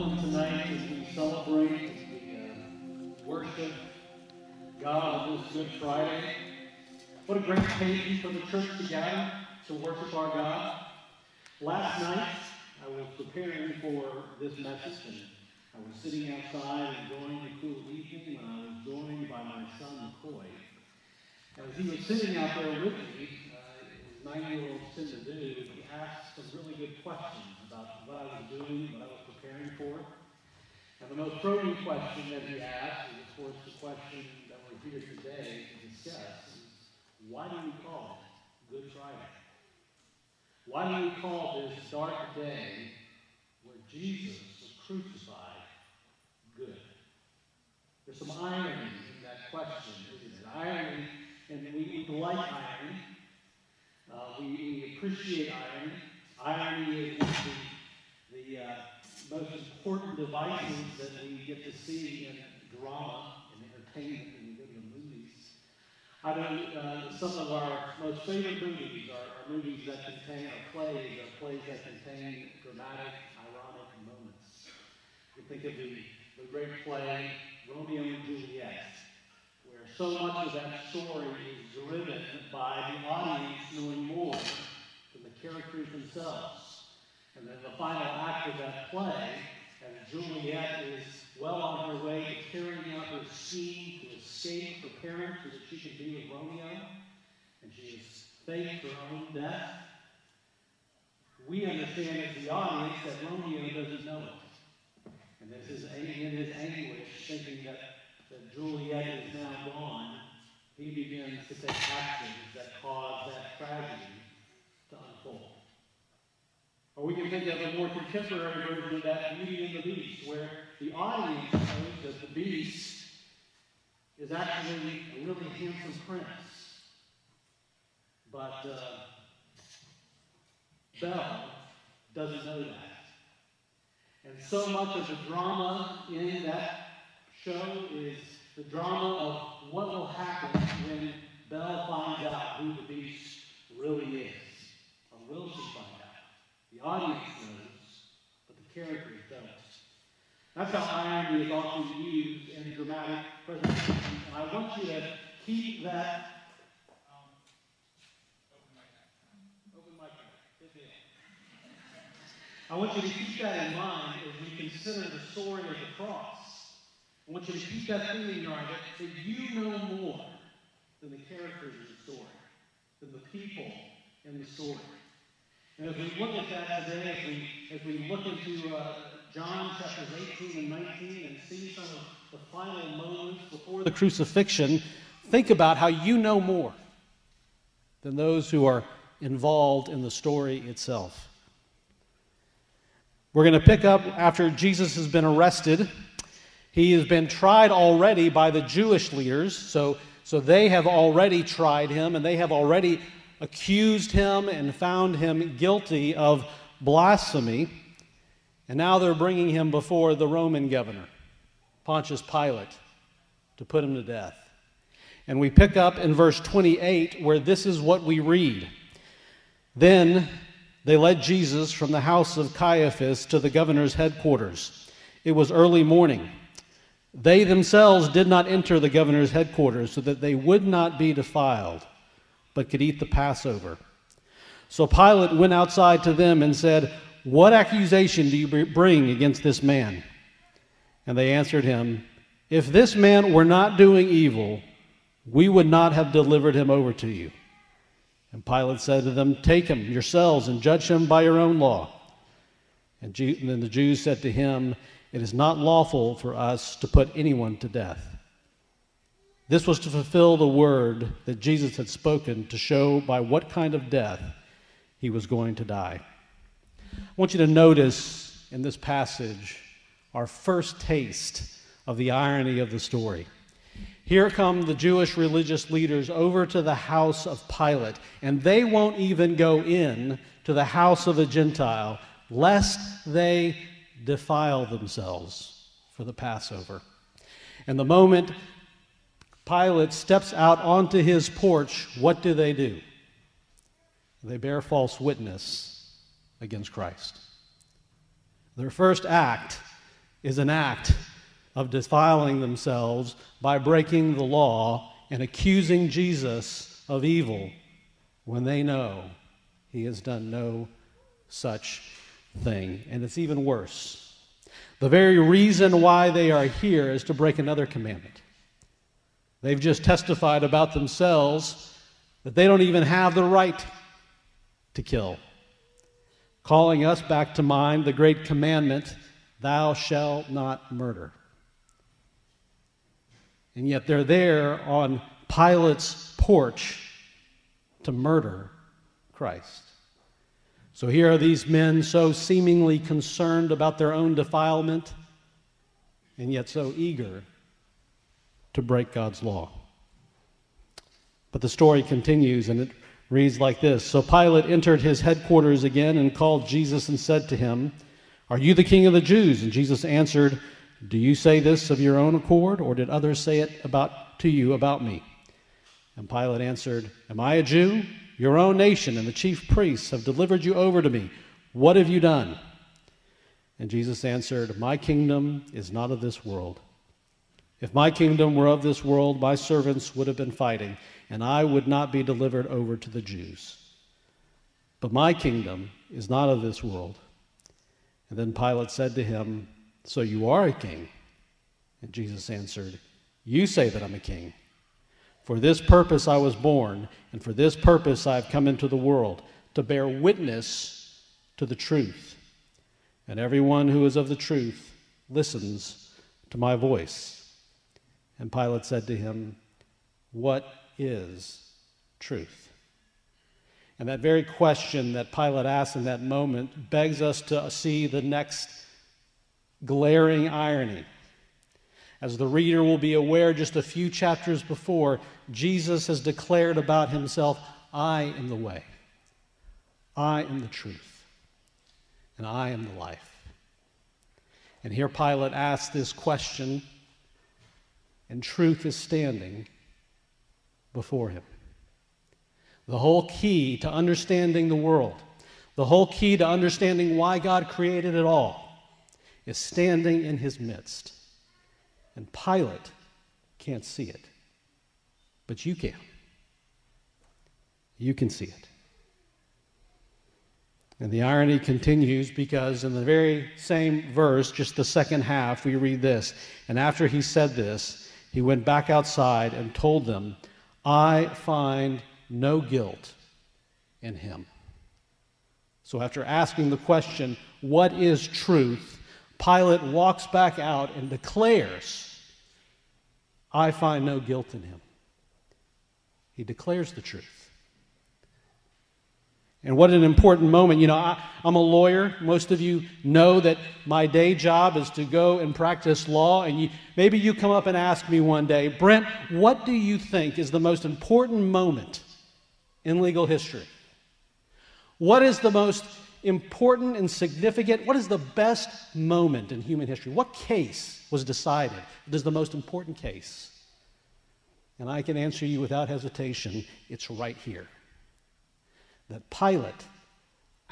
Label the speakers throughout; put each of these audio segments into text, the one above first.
Speaker 1: welcome tonight as we celebrate, as we uh, worship God on this Good Friday. What a great occasion for the church to gather to worship our God. Last night, I was preparing for this message, and I was sitting outside enjoying the cool evening when I was joined by my son McCoy. As he was sitting out there with me, uh, nine-year-old Cinder Dude, he asked some really good questions about what I was doing, what I was preparing for. And the most probing question that he asked is, of course, the question that we're here today to discuss is, why do we call it Good Friday? Why do we call this dark day where Jesus was crucified good? There's some irony in that question, isn't it? Irony, and we, we like irony. Uh, we, we, appreciate irony. Irony is the, the uh, most important devices that we get to see in drama and entertainment when we go to movies. I know uh, some of our most favorite movies are, are movies that contain, or plays, or plays that contain dramatic, ironic moments. You think of the, the great play Romeo and Juliet, where so much of that story is driven by the audience knowing more than the characters themselves. And then the final act of that play, and Juliet is well on her way to carrying out her scheme to escape her parents so that she can be with Romeo, and she has faked her own death. We understand as the audience that Romeo doesn't know it. And this is in his anguish, thinking that, that Juliet is now gone, he begins to take actions that cause that tragedy to unfold. Or we can think of a more contemporary version of that, Beauty and the Beast, where the audience knows that the beast is actually a really handsome prince. But uh, Belle doesn't know that. And so much of the drama in that show is the drama of what will happen when Belle finds out who the beast really is. Or will she find? The audience knows, but the characters don't. That's how irony is often used in dramatic presentations. And I want you to keep that. Um. I want you to keep that in mind as we consider the story of the cross. I want you to keep that thing in your mind that, you know more than the characters of the story, than the people in the story. And as we look at that today, as we, as we look into uh, John chapters 18 and 19 and see some of the final moments before the crucifixion, think about how you know more than those who are involved in the story itself. We're going to pick up after Jesus has been arrested. He has been tried already by the Jewish leaders, so, so they have already tried him and they have already accused him and found him guilty of blasphemy. And now they're bringing him before the Roman governor, Pontius Pilate, to put him to death. And we pick up in verse 28 where this is what we read. Then they led Jesus from the house of Caiaphas to the governor's headquarters. It was early morning. They themselves did not enter the governor's headquarters so that they would not be defiled, but could eat the Passover. So Pilate went outside to them and said, What accusation do you bring against this man? And they answered him, If this man were not doing evil, we would not have delivered him over to you. And Pilate said to them, Take him yourselves and judge him by your own law. And, then the Jews said to him, It is not lawful for us to put anyone to death. This was to fulfill the word that Jesus had spoken to show by what kind of death he was going to die. I want you to notice in this passage our first taste of the irony of the story. Here come the Jewish religious leaders over to the house of Pilate, and they won't even go in to the house of a Gentile, lest they defile themselves for the Passover. And the moment Pilate steps out onto his porch, what do they do? They bear false witness against Christ. Their first act
Speaker 2: is an act of defiling themselves by breaking the law and accusing Jesus of evil when they know he has done no such thing. And it's even worse. The very reason why they are here is to break another commandment. They've just testified about themselves that they don't even have the right to kill, calling us back to mind the great commandment, Thou shalt not murder. And yet they're there on Pilate's porch to murder Christ. So here are these men so seemingly concerned about their own defilement and yet so eager to break God's law. But the story continues and it reads like this So Pilate entered his headquarters again and called Jesus and said to him, Are you the king of the Jews? And Jesus answered, Do you say this of your own accord, or did others say it about to you about me? And Pilate answered, Am I a Jew? Your own nation and the chief priests have delivered you over to me. What have you done? And Jesus answered, My kingdom is not of this world. If my kingdom were of this world, my servants would have been fighting, and I would not be delivered over to the Jews. But my kingdom is not of this world. And then Pilate said to him, So you are a king? And Jesus answered, You say that I'm a king. For this purpose I was born, and for this purpose I have come into the world, to bear witness to the truth. And everyone who is of the truth listens to my voice. And Pilate said to him, What is truth? And that very question that Pilate asked in that moment begs us to see the next glaring irony. As the reader will be aware, just a few chapters before, Jesus has declared about himself, I am the way, I am the truth, and I am the life. And here Pilate asks this question and truth is standing before him. The whole key to understanding the world, the whole key to understanding why God created it all, is standing in his midst. And Pilate can't see it, but you can. You can see it. And the irony continues because in the very same verse, just the second half, we read this. And after he said this, he went back outside and told them, I find no guilt in him. So, after asking the question, What is truth? Pilate walks back out and declares, I find no guilt in him. He declares the truth. And what an important moment. You know, I, am a lawyer. Most of you know that my day job is to go and practice law. And you, maybe you come up and ask me one day, Brent, what do you think is the most important moment in legal history? What is the most important and significant? What is the best moment in human history? What case was decided? It is the most important case. And I can answer you without hesitation it's right here that Pilate,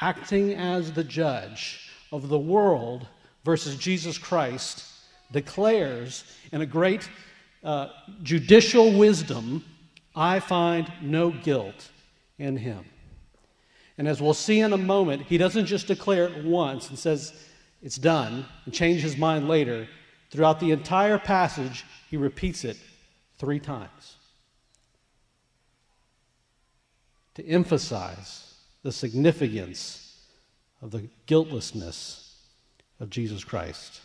Speaker 2: acting as the judge of the world versus Jesus Christ, declares in a great uh, judicial wisdom, I find no guilt in him. And as we'll see in a moment, he doesn't just declare it once and says it's done and change his mind later. Throughout the entire passage, he repeats it three times. To emphasize the significance of the guiltlessness of Jesus Christ.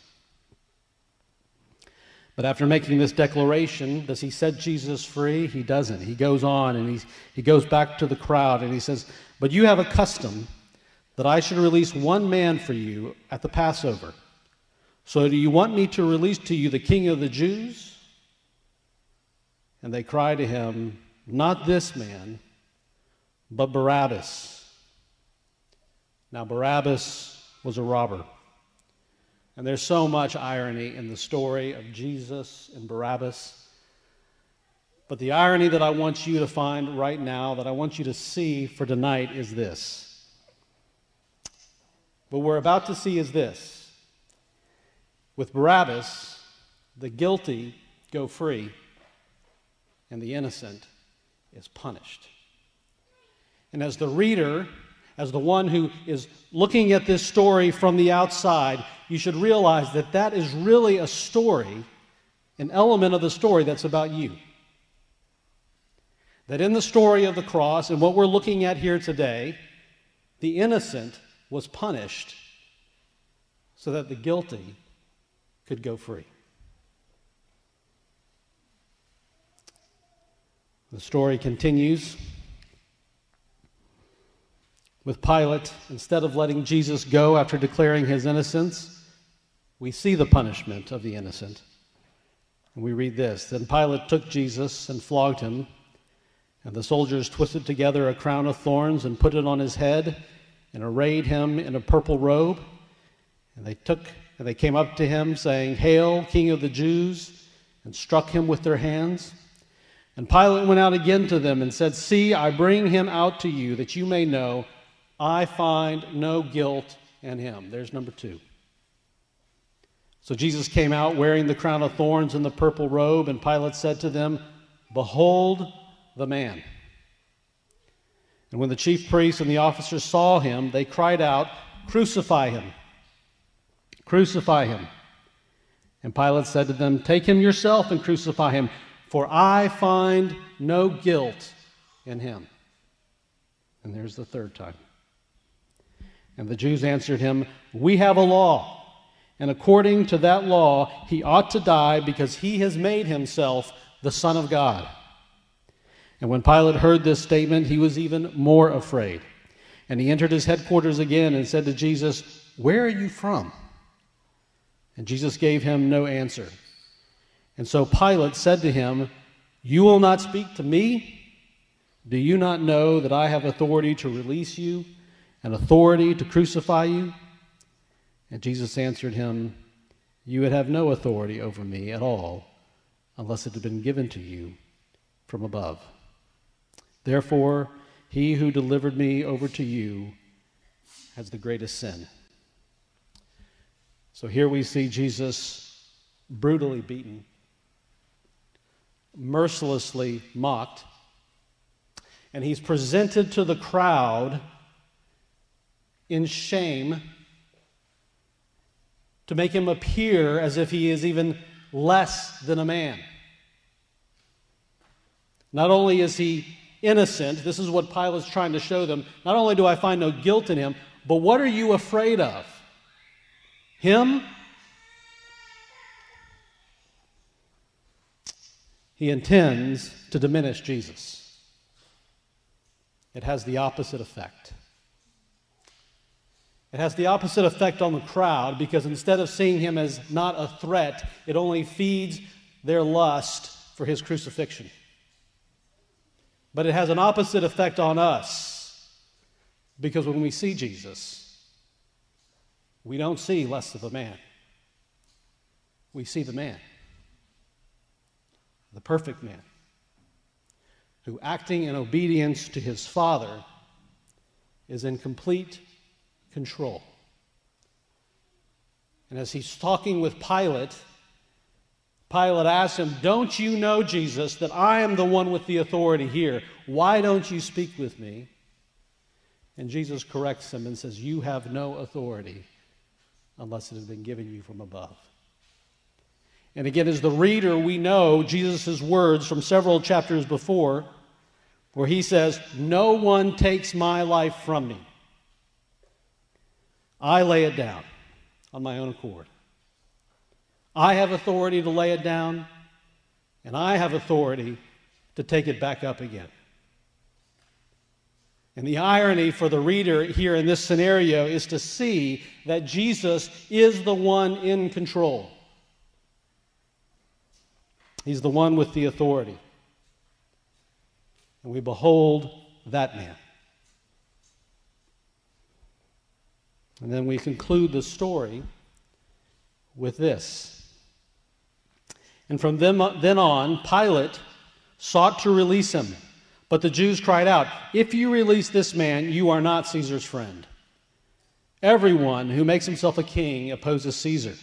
Speaker 2: But after making this declaration, does he set Jesus free? He doesn't. He goes on and he, he goes back to the crowd and he says, But you have a custom that I should release one man for you at the Passover. So do you want me to release to you the king of the Jews? And they cry to him, Not this man, but Barabbas. Now, Barabbas was a robber. And there's so much irony in the story of Jesus and Barabbas. But the irony that I want you to find right now, that I want you to see for tonight, is this. What we're about to see is this With Barabbas, the guilty go free, and the innocent is punished. And as the reader, as the one who is looking at this story from the outside, you should realize that that is really a story, an element of the story that's about you. That in the story of the cross and what we're looking at here today, the innocent was punished so that the guilty could go free. The story continues with Pilate. Instead of letting Jesus go after declaring his innocence, we see the punishment of the innocent. And we read this Then Pilate took Jesus and flogged him, and the soldiers twisted together a crown of thorns and put it on his head and arrayed him in a purple robe. And they took and they came up to him, saying, Hail, King of the Jews, and struck him with their hands. And Pilate went out again to them and said, See, I bring him out to you, that you may know I find no guilt in him. There's number two. So Jesus came out wearing the crown of thorns and the purple robe, and Pilate said to them, Behold the man. And when the chief priests and the officers saw him, they cried out, Crucify him! Crucify him! And Pilate said to them, Take him yourself and crucify him, for I find no guilt in him. And there's the third time. And the Jews answered him, We have a law, and according to that law, he ought to die because he has made himself the Son of God. And when Pilate heard this statement, he was even more afraid. And he entered his headquarters again and said to Jesus, Where are you from? And Jesus gave him no answer. And so Pilate said to him, You will not speak to me? Do you not know that I have authority to release you and authority to crucify you? And Jesus answered him, You would have no authority over me at all unless it had been given to you from above. Therefore, he who delivered me over to you has the greatest sin. So here we see Jesus brutally beaten, mercilessly mocked, and he's presented to the crowd in shame to make him appear as if he is even less than a man. Not only is he innocent. This is what Pilate's trying to show them. Not only do I find no guilt in him, but what are you afraid of? Him? He intends to diminish Jesus. It has the opposite effect. It has the opposite effect on the crowd because instead of seeing him as not a threat, it only feeds their lust for his crucifixion. But it has an opposite effect on us because when we see Jesus, we don't see less of a man. We see the man, the perfect man, who, acting in obedience to his Father, is in complete control. And as he's talking with Pilate, Pilate asks him, Don't you know, Jesus, that I am the one with the authority here? Why don't you speak with me? And Jesus corrects him and says, You have no authority unless it has been given you from above. And again, as the reader, we know Jesus' words from several chapters before, where he says, No one takes my life from me. I lay it down on my own accord. I have authority to lay it down, and I have authority to take it back up again. And the irony for the reader here in this scenario is to see that Jesus is the one in control. He's the one with the authority. And we behold that man. And then we conclude the story with this and from then on, Pilate sought to release him. But the Jews cried out, If you release this man, you are not Caesar's friend. Everyone who makes himself a king opposes Caesar.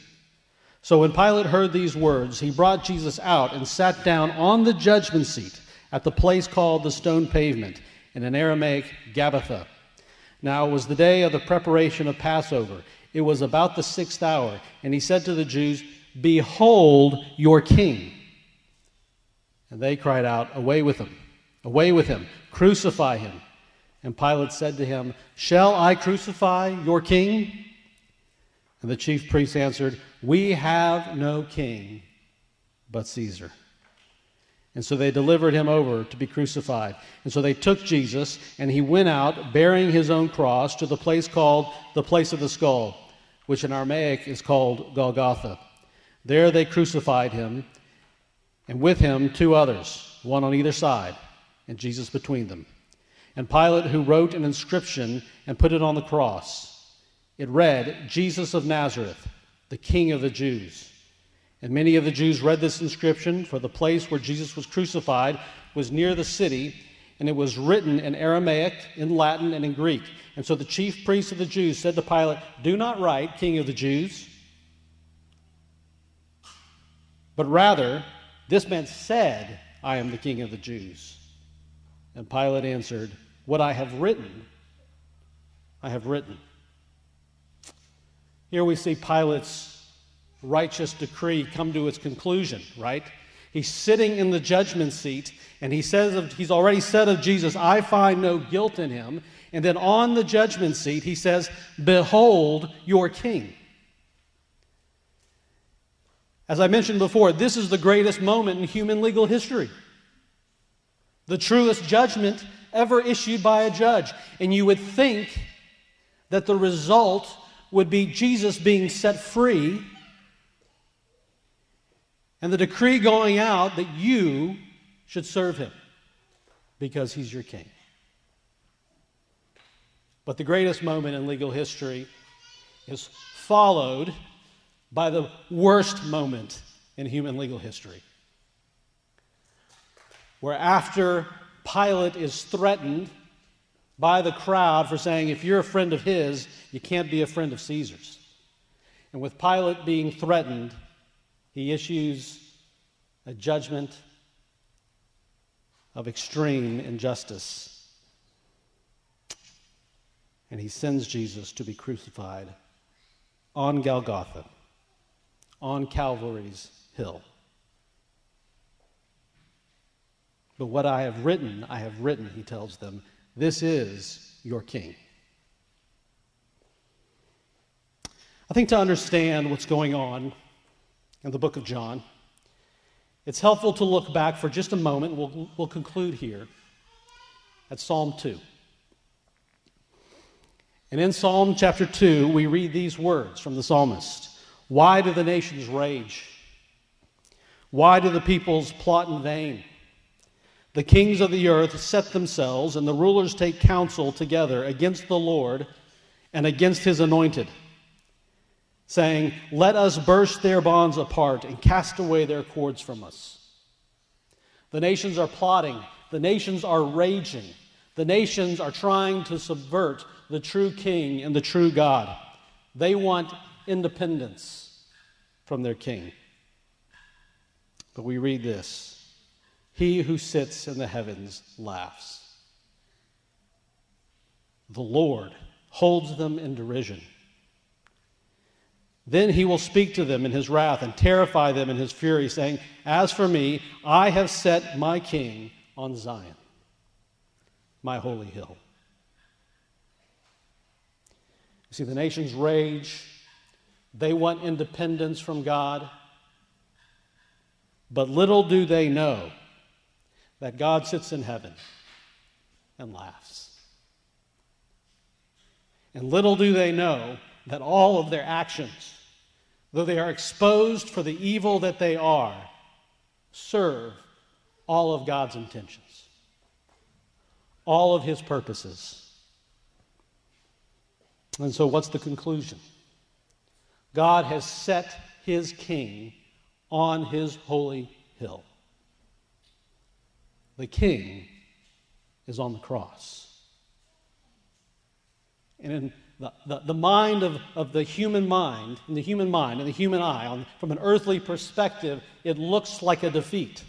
Speaker 2: So when Pilate heard these words, he brought Jesus out and sat down on the judgment seat at the place called the stone pavement, in an Aramaic Gabbatha. Now it was the day of the preparation of Passover. It was about the sixth hour, and he said to the Jews, Behold your king. And they cried out, Away with him! Away with him! Crucify him! And Pilate said to him, Shall I crucify your king? And the chief priests answered, We have no king but Caesar. And so they delivered him over to be crucified. And so they took Jesus, and he went out bearing his own cross to the place called the place of the skull, which in Aramaic is called Golgotha. There they crucified him, and with him two others, one on either side, and Jesus between them. And Pilate, who wrote an inscription and put it on the cross, it read, Jesus of Nazareth, the King of the Jews. And many of the Jews read this inscription, for the place where Jesus was crucified was near the city, and it was written in Aramaic, in Latin, and in Greek. And so the chief priests of the Jews said to Pilate, Do not write, King of the Jews, but rather, this man said, I am the King of the Jews. And Pilate answered, What I have written, I have written. Here we see Pilate's righteous decree come to its conclusion, right? He's sitting in the judgment seat and he says of, he's already said of Jesus, I find no guilt in him. And then on the judgment seat, he says, Behold your king. As I mentioned before, this is the greatest moment in human legal history. The truest judgment ever issued by a judge. And you would think that the result would be Jesus being set free and the decree going out that you should serve him because he's your king. But the greatest moment in legal history is followed by the worst moment in human legal history. Where after Pilate is threatened by the crowd for saying, if you're a friend of his, you can't be a friend of Caesar's. And with Pilate being threatened, he issues a judgment of extreme injustice. And he sends Jesus to be crucified on Golgotha, on Calvary's hill. But what I have written, I have written, he tells them. This is your king. I think to understand what's going on in the book of John, it's helpful to look back for just a moment. We'll, we'll conclude here at Psalm 2. And in Psalm chapter 2, we read these words from the psalmist Why do the nations rage? Why do the peoples plot in vain? The kings of the earth set themselves, and the rulers take counsel together against the Lord and against his anointed saying, Let us burst their bonds apart and cast away their cords from us. The nations are plotting, the nations are raging, the nations are trying to subvert the true king and the true God. They want independence from their king. But we read this He who sits in the heavens laughs. The Lord holds them in derision. Then he will speak to them in his wrath and terrify them in his fury, saying, As for me, I have set my king on Zion, my holy hill. You see, the nations rage, they want independence from God. But little do they know that God sits in heaven and laughs. And little do they know that all of their actions, though they are exposed for the evil that they are, serve all of God's intentions, all of His purposes. And so, what's the conclusion? God has set His king on His holy hill. The king is on the cross. And in the, the, the mind of, of the human mind, in the human mind, in the human eye, on, from an earthly perspective, it looks like a defeat.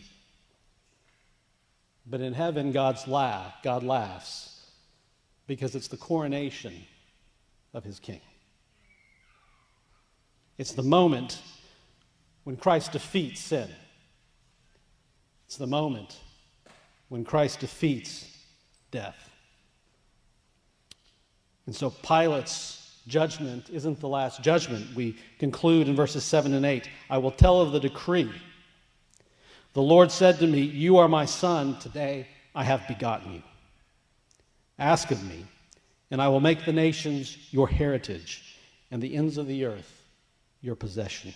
Speaker 2: But in heaven, God's laugh, God laughs because it's the coronation of his king. It's the moment when Christ defeats sin. It's the moment when Christ defeats death. And so Pilate's judgment isn't the last judgment. We conclude in verses 7 and 8 I will tell of the decree. The Lord said to me, You are my son, today I have begotten you. Ask of me, and I will make the nations your heritage, and the ends of the earth your possession.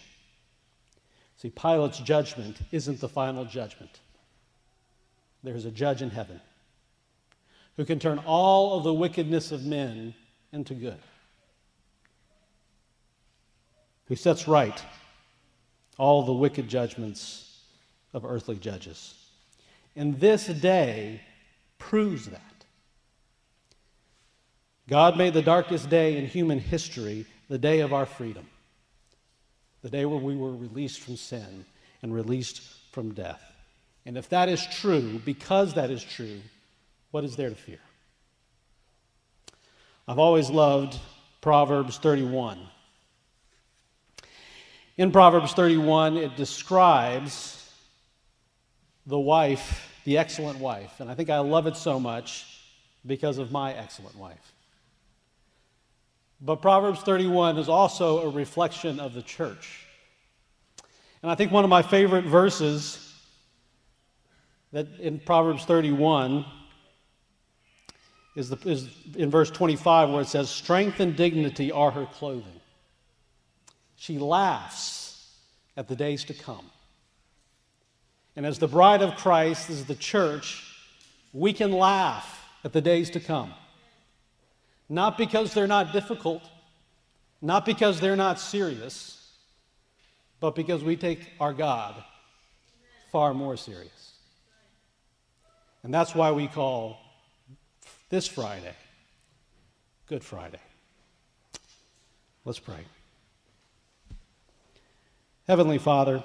Speaker 2: See, Pilate's judgment isn't the final judgment. There's a judge in heaven who can turn all of the wickedness of men into good, who sets right all the wicked judgments of earthly judges. And this day proves that. God made the darkest day in human history the day of our freedom, the day where we were released from sin and released from death. And if that is true, because that is true, what is there to fear? I've always loved Proverbs 31. In Proverbs 31, it describes the wife, the excellent wife. And I think I love it so much because of my excellent wife. But Proverbs 31 is also a reflection of the church. And I think one of my favorite verses that in Proverbs 31 is, the, is in verse 25 where it says, Strength and dignity are her clothing. She laughs at the days to come. And as the bride of Christ, as the church, we can laugh at the days to come. Not because they're not difficult, not because they're not serious, but because we take our God far more serious. And that's why we call this Friday, Good Friday. Let's pray. Heavenly Father,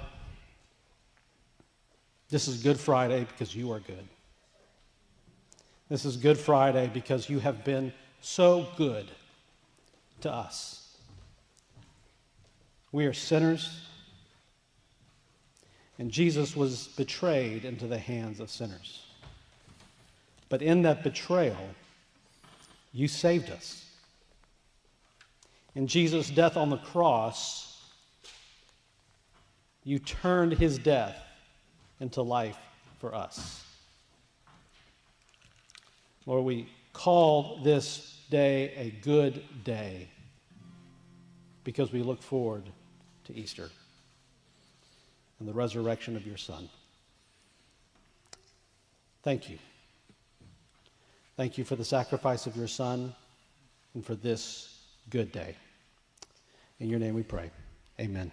Speaker 2: this is Good Friday because you are good. This is Good Friday because you have been so good to us. We are sinners, and Jesus was betrayed into the hands of sinners. But in that betrayal, you saved us. In Jesus' death on the cross, you turned his death into life for us. Lord, we call this day a good day because we look forward to Easter and the resurrection of your Son. Thank you. Thank you for the sacrifice of your Son and for this good day. In your name we pray. Amen.